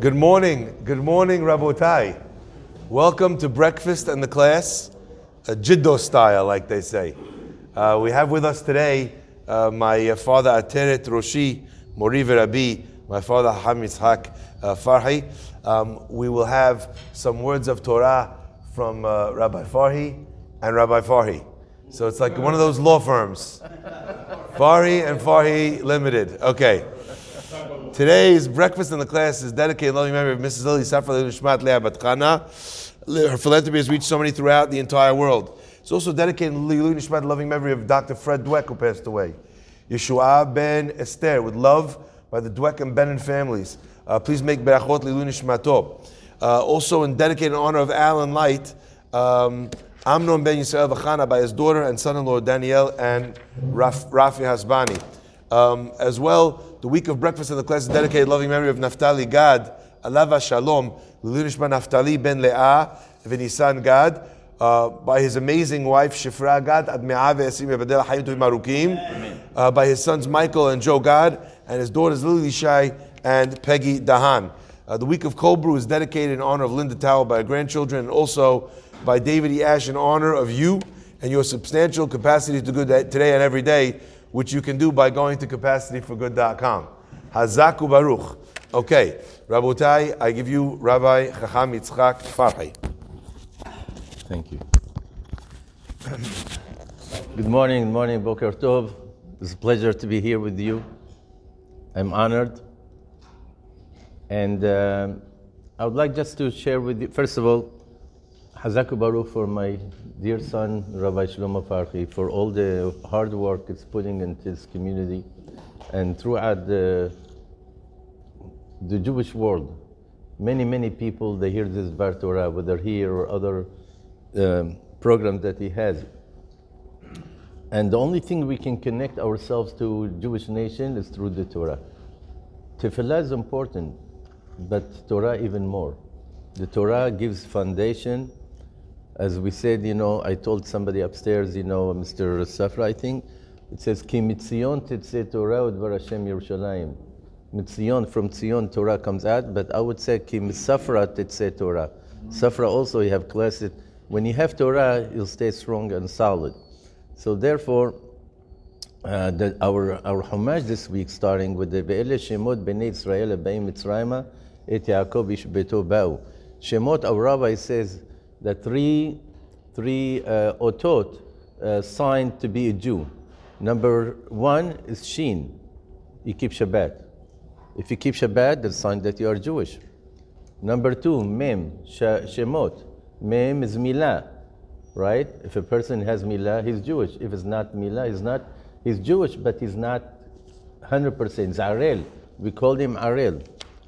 Good morning. Good morning, Rabotai. Welcome to breakfast and the class, a Jiddo style, like they say. Uh, we have with us today uh, my uh, father Ateret Roshi, Mori Rabbi, my father Ham Yitzhak uh, Farhi. Um, we will have some words of Torah from uh, Rabbi Farhi and Rabbi Farhi. So it's like one of those law firms. Farhi and Farhi Limited. Okay. Today's breakfast in the class is dedicated in loving memory of Mrs. Lily Safra Nishmat Leah Batkhana. Her philanthropy has reached so many throughout the entire world. It's also dedicated in loving memory of Dr. Fred Dweck, who passed away. Yeshua ben Esther, with love by the Dweck and Benin families. Uh, please make berachot Lilu. Uh, also in dedicated honor of Alan Light, um, Amnon ben Yisrael Vachana by his daughter and son-in-law Daniel and Raf, Rafi Hasbani. Um, as well, the week of breakfast in the class is dedicated loving memory of Naftali Gad, Alava Shalom, Lilishma Naftali ben Leah, Venisan Gad, uh, by his amazing wife Shifra Gad, uh, by his sons Michael and Joe Gad, and his daughters Lily Shai and Peggy Dahan. Uh, the week of cold brew is dedicated in honor of Linda Towel by her grandchildren and also by David E. Ash in honor of you and your substantial capacity to good today and every day, which you can do by going to capacityforgood.com. Hazaku Baruch. Okay, Rabotai, I give you Rabbi Chacham Yitzchak Farhi. Thank you. Good morning, good morning, Boker Tov. It's a pleasure to be here with you. I'm honored. And uh, I would like just to share with you, first of all, Hazaku Baruch for my dear son, Rabbi Shlomo Farhi, for all the hard work it's putting into this community and throughout the, the Jewish world. Many, many people, they hear this Bar Torah, whether here or other um, programs that he has. And the only thing we can connect ourselves to Jewish nation is through the Torah. Tefillah is important, but Torah even more. The Torah gives foundation. As we said, you know, I told somebody upstairs, you know, Mr. Safra, I think, it says, Ki mitzion tetzeh Torah udvar Hashem Yerushalayim. Mitzion, from Tzion, Torah comes out, but I would say, Ki misafra tetzeh Torah. Safra also, you have classed When you have Torah, you'll stay strong and solid. So therefore, uh, the, our our homage this week, starting with the Ve'ele Shemot Bnei Israel Beim Mitzrayma Et Yaakov Ish Beto Ba'u. Shemot, our rabbi says that three three uh, otot uh, signed to be a Jew. Number one is Shin. You keep Shabbat. If you keep Shabbat, that's a sign that you are Jewish. Number two, Mem, Shemot. Mem is Milah right? If a person has milah, he's Jewish. If it's not milah, he's not. He's Jewish, but he's not 100%. Zarel. We call him Arel.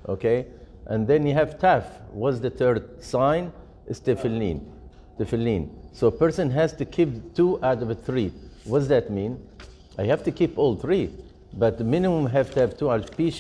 Okay? And then you have taf. What's the third sign? Tefillin. Tefillin. So a person has to keep two out of three. What does that mean? I have to keep all three. But the minimum have to have two. Al pi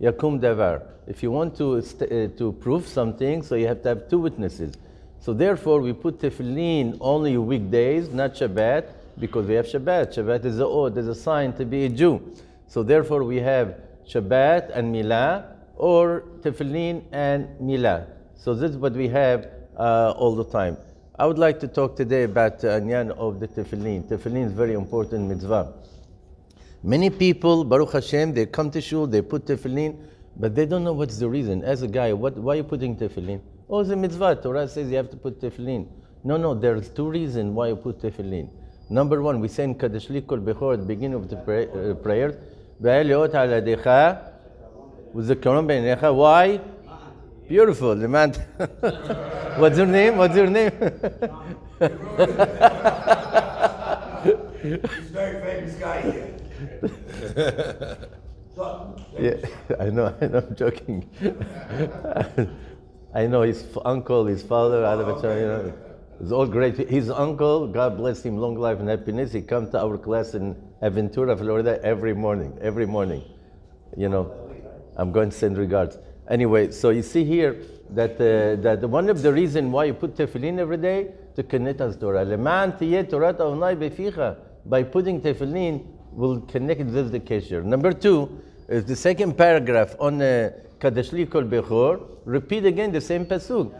yakum davar. If you want to, uh, to prove something, so you have to have two witnesses. So therefore, we put tefillin only weekdays, not Shabbat, because we have Shabbat. Shabbat is a is a sign to be a Jew. So therefore, we have Shabbat and Milah, or tefillin and Milah. So this is what we have uh, all the time. I would like to talk today about the anyan of the tefillin. Tefillin is very important mitzvah. Many people, Baruch Hashem, they come to shul, they put tefillin, but they don't know what's the reason. As a guy, what, why are you putting tefillin? Oh, it's a mitzvah. Torah says you have to put tefillin. No, no, there's two reasons why you put tefillin. Number one, we say in Kadesh Li Kol Bechor at the beginning of the pray, uh, Quran Why? Beautiful. The man. What's your name? What's your name? He's a very famous guy here. yeah, I know, I know, I'm joking. I know his uncle, his father, oh, okay. you know, it's all great. His uncle, God bless him, long life and happiness. He comes to our class in Aventura, Florida, every morning. Every morning, you know. I'm going to send regards. Anyway, so you see here that uh, that one of the reasons why you put tefillin every day to connect us to Torah. By putting tefillin, will connect with the kesher. Number two, is the second paragraph on uh, Kadesh li kol bechor, repeat again the same pasuk.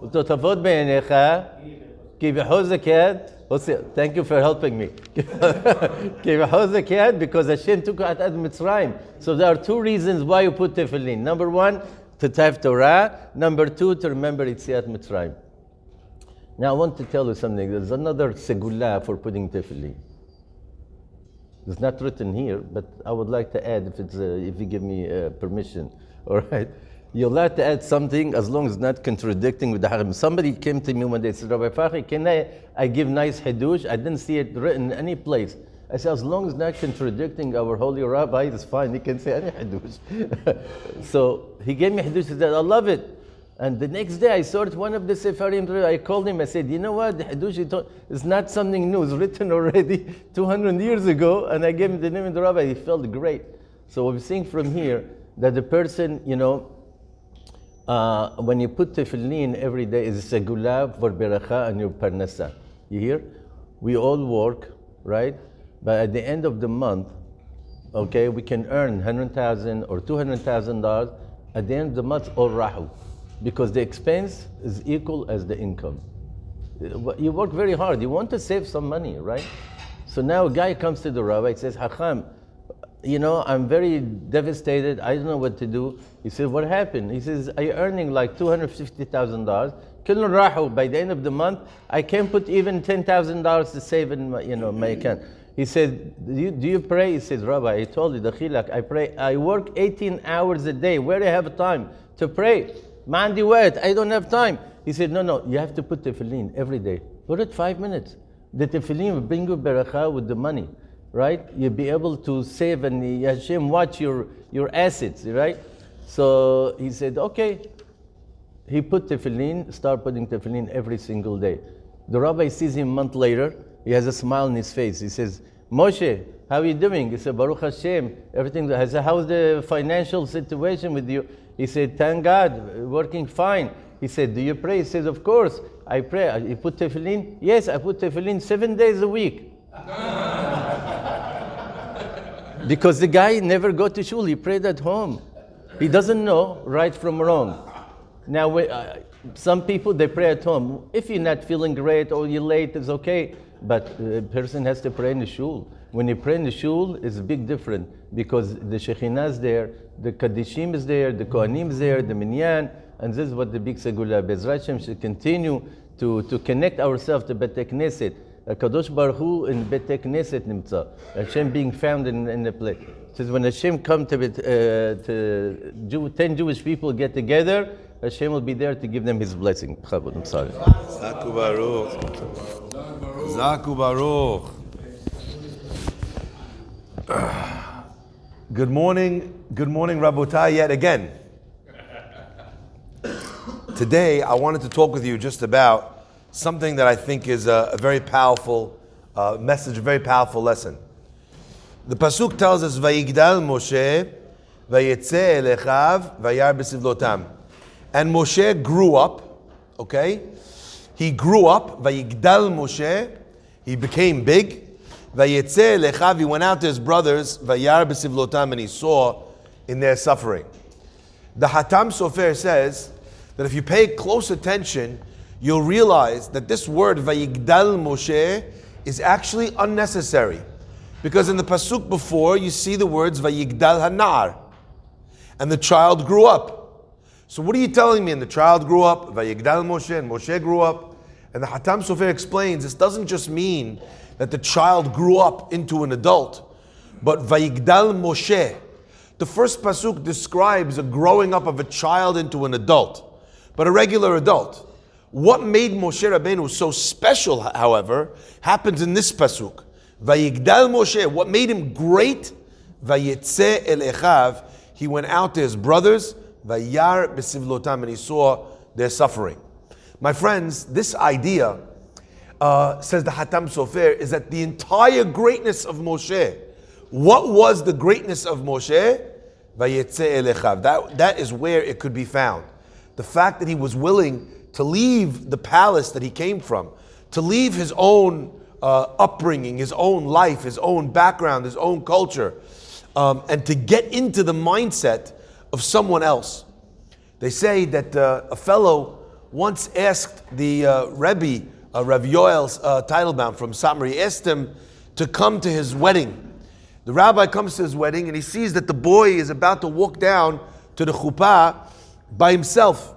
Utotavot be'enecha, ki yad, Thank you for helping me. A kid because Hashem took out Ad Mitzrayim. So there are two reasons why you put tefillin. Number one, to have Torah. Number two, to remember Yetziat Mitzrayim. Now I want to tell you something. There's another segula for putting tefillin. It's not written here, but I would like to add if, it's, uh, if you give me uh, permission. All right? You're allowed to add something as long as not contradicting with the haram. Somebody came to me one day and said, Rabbi Farhi, can I, I give nice hadush? I didn't see it written any place. I said, as long as not contradicting our holy rabbi, it's fine. He can say any hadush. so he gave me hadush. He said, I love it. And the next day I saw it, one of the Sefarim, I called him, I said, you know what, the Hadush is not something new, it's written already 200 years ago, and I gave him the name of the rabbi, he felt great. So we're seeing from here that the person, you know, uh, when you put tefillin every day, is a segula for beracha and your parnasa. You hear? We all work, right? But at the end of the month, okay, we can earn 100000 or $200,000 at the end of the month, all rahu. Because the expense is equal as the income. You work very hard. You want to save some money, right? So now a guy comes to the rabbi, says, Hacham, you know, I'm very devastated. I don't know what to do. He said, What happened? He says, you earning like $250,000? By the end of the month, I can't put even $10,000 to save in my, you know, my account. He said, do you, do you pray? He said, Rabbi, I told you, the chilak, I pray. I work 18 hours a day. Where do I have time to pray? Mandi wet, I don't have time. He said, No, no, you have to put tefillin every day. Put it five minutes. The tefillin will bring you barakah with the money right? You'll be able to save and Hashem watch your, your assets, right? So he said, okay. He put tefillin, start putting tefillin every single day. The rabbi sees him a month later. He has a smile on his face. He says, Moshe, how are you doing? He said, Baruch Hashem, everything. I said, how's the financial situation with you? He said, thank God, working fine. He said, do you pray? He says, of course, I pray. Uh, you put tefillin? Yes, I put tefillin seven days a week. Because the guy never go to shul, he prayed at home. He doesn't know right from wrong. Now, uh, some people, they pray at home. If you're not feeling great or you're late, it's okay. But a person has to pray in the shul. When you pray in the shul, it's a big difference because the Shekhinah is there, the Kadishim is there, the Kohanim is there, the Minyan, and this is what the big Segula Bezrat should continue to, to connect ourselves to Bet Knesset. Kadosh Baruch Hu in Bet Knesset nimtza. Hashem being found in, in the place. Says when Hashem come to, uh, to Jew, ten Jewish people get together, Hashem will be there to give them His blessing. I'm sorry. Zaku Baruch. Zaku Baruch. Good morning, good morning, Rabotai, yet again. Today, I wanted to talk with you just about something that I think is a, a very powerful uh, message, a very powerful lesson. The pasuk tells us, "Vayigdal Moshe, vayetze elechav, vayar besivlotam." And Moshe grew up. Okay, he grew up. Vayigdal Moshe, he became big. Vayetze elechav, he went out to his brothers. Vayar besivlotam, and he saw in their suffering. The Hatam Sofer says that if you pay close attention, you'll realize that this word Vayigdal Moshe is actually unnecessary. Because in the Pasuk before, you see the words Vayigdal Hanar. And the child grew up. So what are you telling me? And the child grew up, Vayigdal Moshe, and Moshe grew up. And the Hatam Sofer explains this doesn't just mean that the child grew up into an adult, but Vayigdal Moshe. The first Pasuk describes a growing up of a child into an adult, but a regular adult. What made Moshe Rabbeinu so special, however, happens in this pasuk. Vayigdal Moshe. What made him great? Vayetze el echav. He went out to his brothers. Vayar besivlotam, and he saw their suffering. My friends, this idea uh, says the Hatam Sofer is that the entire greatness of Moshe. What was the greatness of Moshe? Vayetze el echav. That that is where it could be found. The fact that he was willing to leave the palace that he came from, to leave his own uh, upbringing, his own life, his own background, his own culture, um, and to get into the mindset of someone else. They say that uh, a fellow once asked the uh, Rebbe, uh, Rav Yoel uh, Teitelbaum from Satmar, he asked him to come to his wedding. The rabbi comes to his wedding and he sees that the boy is about to walk down to the chuppah by himself.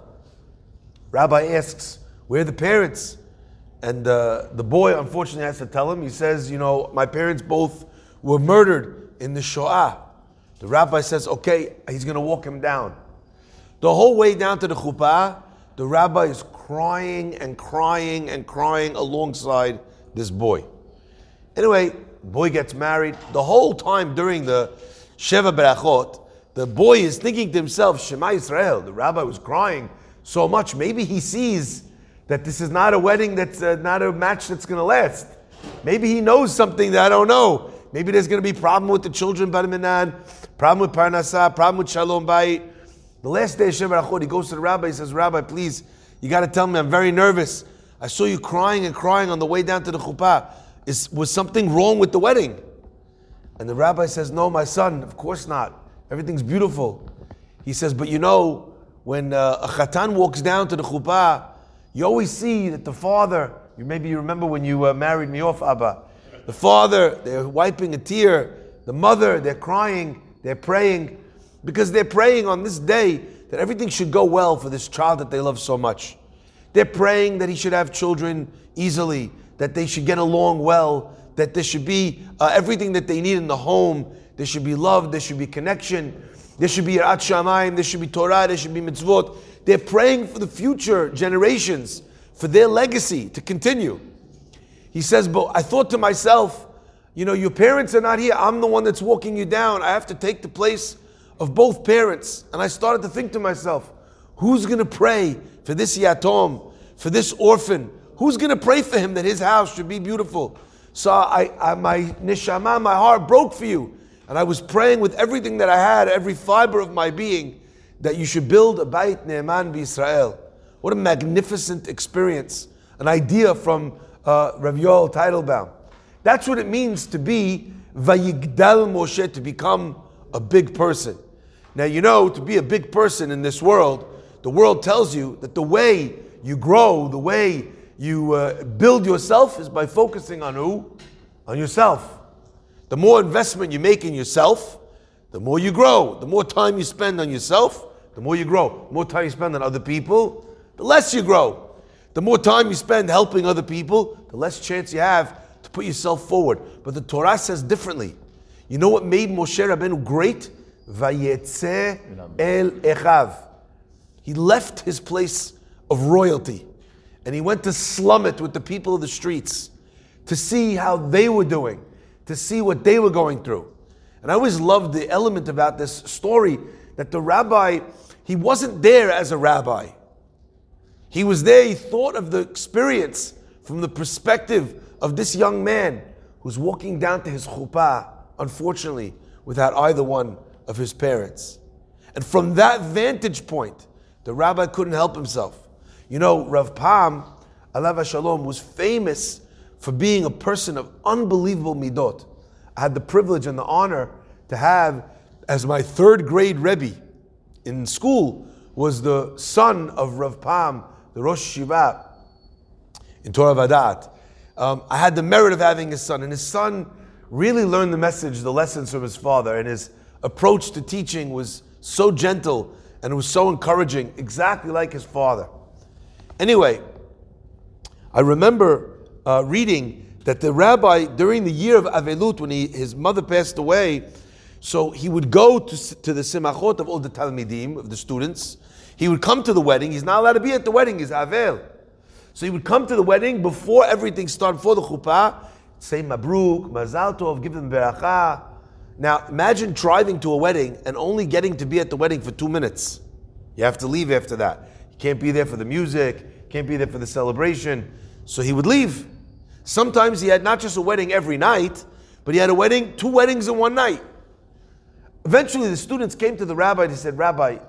Rabbi asks, Where are the parents? And uh, the boy, unfortunately, has to tell him. He says, You know, my parents both were murdered in the Shoah. The rabbi says, Okay, he's going to walk him down. The whole way down to the chuppah, the rabbi is crying and crying and crying alongside this boy. Anyway, boy gets married. The whole time during the Sheva Berachot, the boy is thinking to himself, Shema Israel. The rabbi was crying so much. Maybe he sees that this is not a wedding that's uh, not a match that's going to last. Maybe he knows something that I don't know. Maybe there's going to be problem with the children, Barminan, problem with Parnasah, problem with Shalom Bayit. The last day of Sheva Berachot, he goes to the rabbi. He says, Rabbi, please, you got to tell me I'm very nervous. I saw you crying and crying on the way down to the chuppah. Is, was something wrong with the wedding? And the rabbi says, No, my son, of course not. Everything's beautiful. He says, But you know, when uh, a chatan walks down to the chuppah, you always see that the father, you maybe you remember when you uh, married me off, Abba. The father, they're wiping a tear. The mother, they're crying, they're praying, because they're praying on this day that everything should go well for this child that they love so much. They're praying that he should have children easily that they should get along well, that there should be uh, everything that they need in the home. There should be love, there should be connection, there should be Yirat Shamayim, there should be Torah, there should be mitzvot. They're praying for the future generations, for their legacy to continue. He says, but I thought to myself, you know, your parents are not here. I'm the one that's walking you down. I have to take the place of both parents. And I started to think to myself, who's going to pray for this yatom, for this orphan, Who's going to pray for him that his house should be beautiful? So I, I, my neshama, my heart broke for you. And I was praying with everything that I had, every fiber of my being, that you should build a Beit Ne'eman Israel. What a magnificent experience. An idea from uh, Rav Yoel Teitelbaum. That's what it means to be Vayigdal Moshe, to become a big person. Now, you know, to be a big person in this world, the world tells you that the way you grow, the way you uh, build yourself is by focusing on who? On yourself. The more investment you make in yourself, the more you grow. The more time you spend on yourself, the more you grow. The more time you spend on other people, the less you grow. The more time you spend helping other people, the less chance you have to put yourself forward. But the Torah says differently. You know what made Moshe Rabbeinu great? Vayetze el echav. He left his place of royalty and he went to slum it with the people of the streets to see how they were doing, to see what they were going through. And I always loved the element about this story that the rabbi, he wasn't there as a rabbi. He was there, he thought of the experience from the perspective of this young man who's walking down to his chuppah, unfortunately, without either one of his parents. And from that vantage point, the rabbi couldn't help himself. You know, Rav Pam, Alav Shalom, was famous for being a person of unbelievable midot. I had the privilege and the honor to have, as my third grade Rebbe in school, was the son of Rav Pam, the Rosh Shiva in Torah Vodaath. Um, I had the merit of having his son, and his son really learned the message, the lessons from his father, and his approach to teaching was so gentle and was so encouraging, exactly like his father. Anyway, I remember uh, reading that the rabbi, during the year of Avelut, when he, his mother passed away, so he would go to, to the simachot of all the talmidim, of the students. He would come to the wedding. He's not allowed to be at the wedding, he's Avel. So he would come to the wedding before everything started, before the chuppah, say Mabruk, Mazal Tov, give them beracha. Now imagine driving to a wedding and only getting to be at the wedding for two minutes. You have to leave after that. You can't be there for the music, can't be there for the celebration. So he would leave. Sometimes he had not just a wedding every night, but he had a wedding, two weddings in one night. Eventually, the students came to the rabbi and said, Rabbi,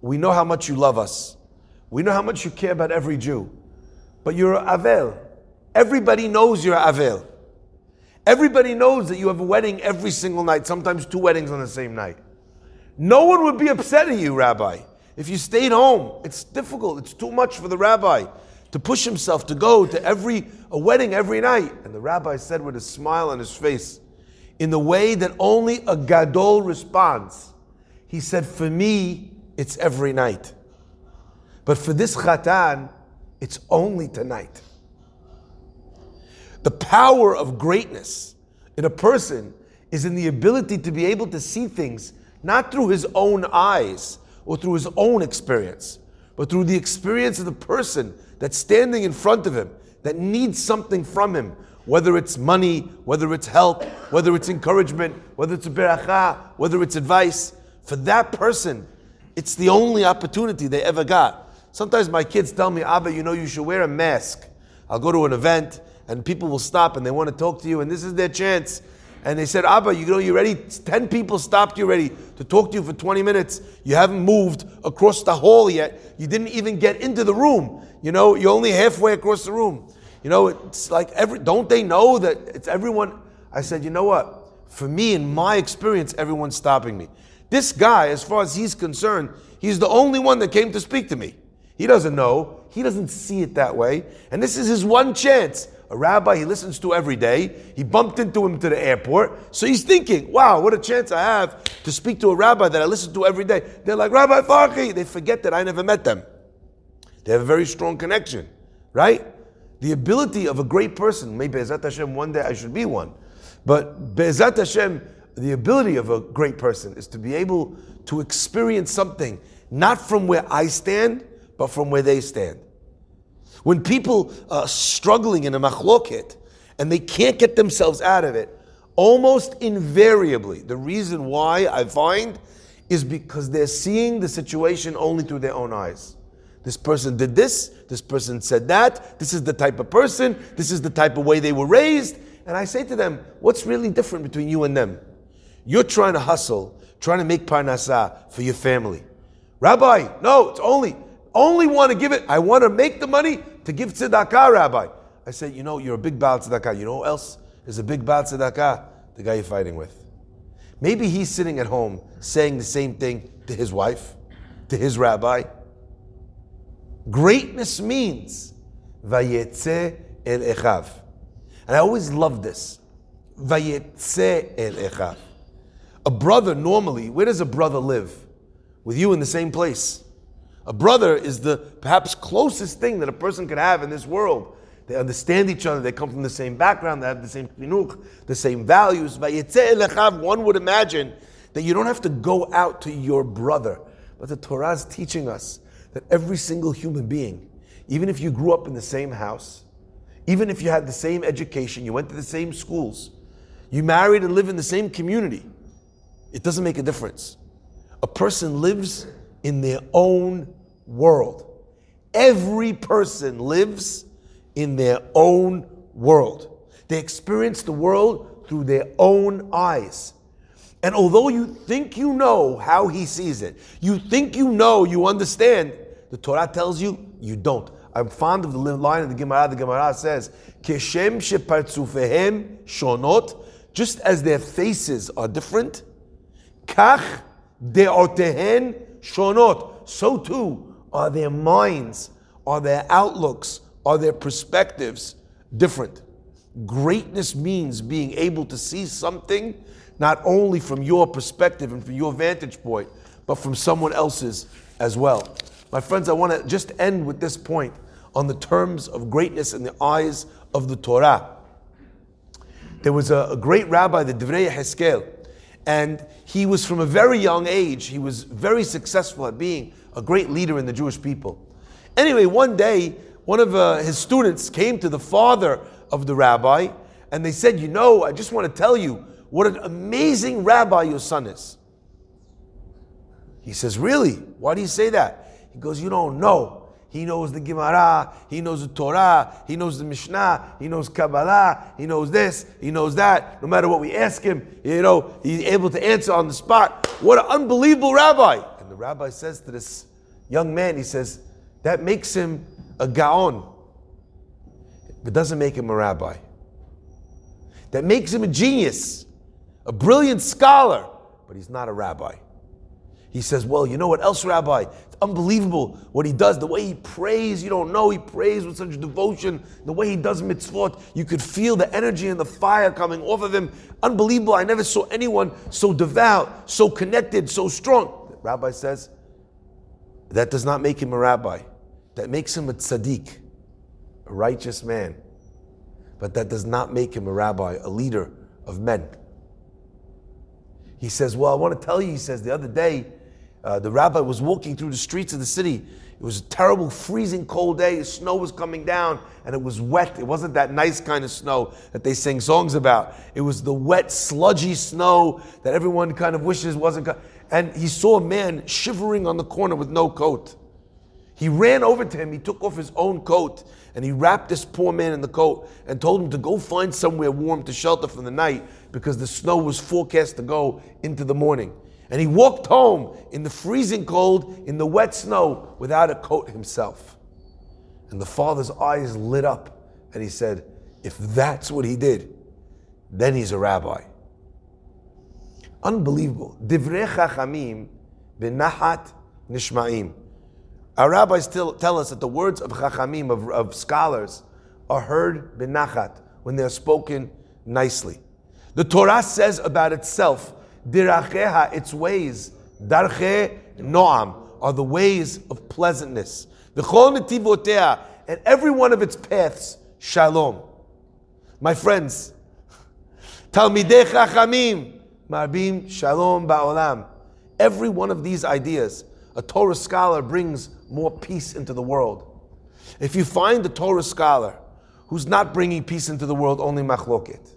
we know how much you love us. We know how much you care about every Jew. But you're Avel. Everybody knows you're Avel. Everybody knows that you have a wedding every single night, sometimes two weddings on the same night. No one would be upset at you, Rabbi, if you stayed home. It's difficult, it's too much for the rabbi to push himself to go to every a wedding every night. And the rabbi said with a smile on his face, in the way that only a gadol responds. He said, For me, it's every night. But for this chatan, it's only tonight. The power of greatness in a person is in the ability to be able to see things not through his own eyes or through his own experience, but through the experience of the person that's standing in front of him that needs something from him, whether it's money, whether it's help, whether it's encouragement, whether it's a beracha, whether it's advice. For that person, it's the only opportunity they ever got. Sometimes my kids tell me, Abba, you know, you should wear a mask. I'll go to an event and people will stop and they want to talk to you, and this is their chance. And they said, Abba, you know, you're ready? 10 people stopped you ready to talk to you for 20 minutes. You haven't moved across the hall yet. You didn't even get into the room. You know, you're only halfway across the room. You know, it's like every, don't they know that it's everyone? I said, you know what? For me, in my experience, everyone's stopping me. This guy, as far as he's concerned, he's the only one that came to speak to me. He doesn't know. He doesn't see it that way. And this is his one chance a rabbi he listens to every day. He bumped into him to the airport. So he's thinking, wow, what a chance I have to speak to a rabbi that I listen to every day. They're like, Rabbi Farhi. They forget that I never met them. They have a very strong connection, right? The ability of a great person, maybe Be'ezat Hashem, one day I should be one. But Be'ezat Hashem, the ability of a great person is to be able to experience something, not from where I stand, but from where they stand. When people are struggling in a machloket and they can't get themselves out of it, almost invariably, the reason why I find is because they're seeing the situation only through their own eyes. This person did this, this person said that, this is the type of person, this is the type of way they were raised. And I say to them, what's really different between you and them? You're trying to hustle, trying to make parnasah for your family. Rabbi, no, it's only, only want to give it, I want to make the money to give tzedakah, Rabbi. I said, you know, you're a big Baal tzedakah. You know who else is a big Baal tzedakah? The guy you're fighting with. Maybe he's sitting at home saying the same thing to his wife, to his rabbi. Greatness means vayetze el echav. And I always love this. Vayetze el echav. A brother normally, where does a brother live? With you in the same place. A brother is the perhaps closest thing that a person could have in this world. They understand each other, they come from the same background, they have the same chinuch, the same values. Vayetze el echav, one would imagine that you don't have to go out to your brother. But the Torah is teaching us that every single human being, even if you grew up in the same house, even if you had the same education, you went to the same schools, you married and live in the same community, it doesn't make a difference. A person lives in their own world. Every person lives in their own world. They experience the world through their own eyes. And although you think you know how he sees it, you think you know, you understand, the Torah tells you you don't. I'm fond of the line of the Gemara. The Gemara says, "Keshem shepartzufehem shonot," just as their faces are different, kach deotehen shonot. So too are their minds, are their outlooks, are their perspectives different? Greatness means being able to see something not only from your perspective and from your vantage point, but from someone else's as well. My friends, I want to just end with this point on the terms of greatness in the eyes of the Torah. There was a, a great rabbi, the Divrei Heskel, and he was from a very young age, he was very successful at being a great leader in the Jewish people. Anyway, one day, one of uh, his students came to the father of the rabbi and they said, You know, I just want to tell you what an amazing rabbi your son is. He says, Really? Why do you say that? Goes, You don't know. He knows the Gemara, he knows the Torah, he knows the Mishnah, he knows Kabbalah, he knows this, he knows that. No matter what we ask him, you know, he's able to answer on the spot. What an unbelievable rabbi. And the rabbi says to this young man, he says, that makes him a gaon, but doesn't make him a rabbi. that makes him a genius, a brilliant scholar, but he's not a rabbi. He says, Well, you know what else, Rabbi? Unbelievable what he does. The way he prays, you don't know, he prays with such devotion. The way he does mitzvot, you could feel the energy and the fire coming off of him. Unbelievable. I never saw anyone so devout, so connected, so strong. The rabbi says, That does not make him a rabbi. That makes him a tzaddik, a righteous man. But that does not make him a rabbi, a leader of men. He says, Well, I want to tell you, he says, the other day, uh, the rabbi was walking through the streets of the city. It was a terrible, freezing cold day. Snow was coming down and it was wet. It wasn't that nice kind of snow that they sing songs about. It was the wet, sludgy snow that everyone kind of wishes wasn't. And he saw a man shivering on the corner with no coat. He ran over to him, he took off his own coat, and he wrapped this poor man in the coat and told him to go find somewhere warm to shelter from the night because the snow was forecast to go into the morning. And he walked home in the freezing cold, in the wet snow, without a coat himself. And the father's eyes lit up, and he said, If that's what he did, then he's a rabbi. Unbelievable. Divrei chachamim b'nahat nishma'im. Our rabbis tell, tell us that the words of chachamim, of, of scholars, are heard b'nachat, when they're spoken nicely. The Torah says about itself, diracheha, its ways, darche noam, are the ways of pleasantness. The chol netivotea, and every one of its paths, shalom. My friends, talmidei chachamim, marbim shalom ba'olam. Every one of these ideas, a Torah scholar brings more peace into the world. If you find a Torah scholar who's not bringing peace into the world, only machloket.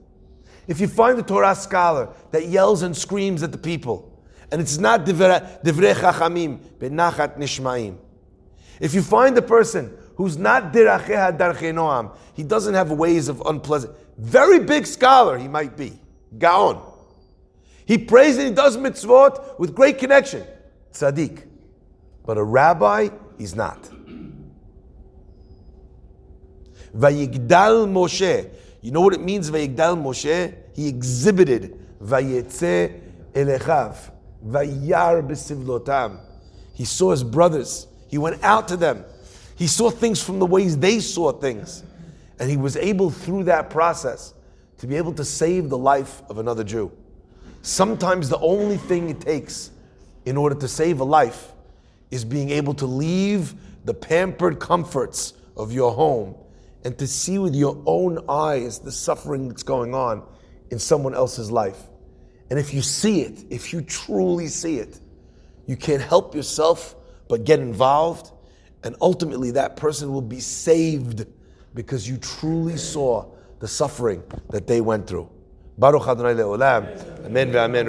If you find a Torah scholar that yells and screams at the people, and it's not divrei chachamim, benachat nishmaim. If you find a person who's not diracheha darche noam, he doesn't have ways of unpleasant, very big scholar he might be, gaon. He prays and he does mitzvot with great connection, tzaddik. But a rabbi, he's not. Vayigdal Moshe. You know what it means, Vayigdal Moshe? He exhibited Vayetze Elechav. Vayar Besivlotam. He saw his brothers. He went out to them. He saw things from the ways they saw things. And he was able, through that process, to be able to save the life of another Jew. Sometimes the only thing it takes in order to save a life is being able to leave the pampered comforts of your home and to see with your own eyes the suffering that's going on in someone else's life. And if you see it, if you truly see it, you can't help yourself but get involved, and ultimately that person will be saved because you truly saw the suffering that they went through. Baruch Adonai Le'olam. Amen ve'amen.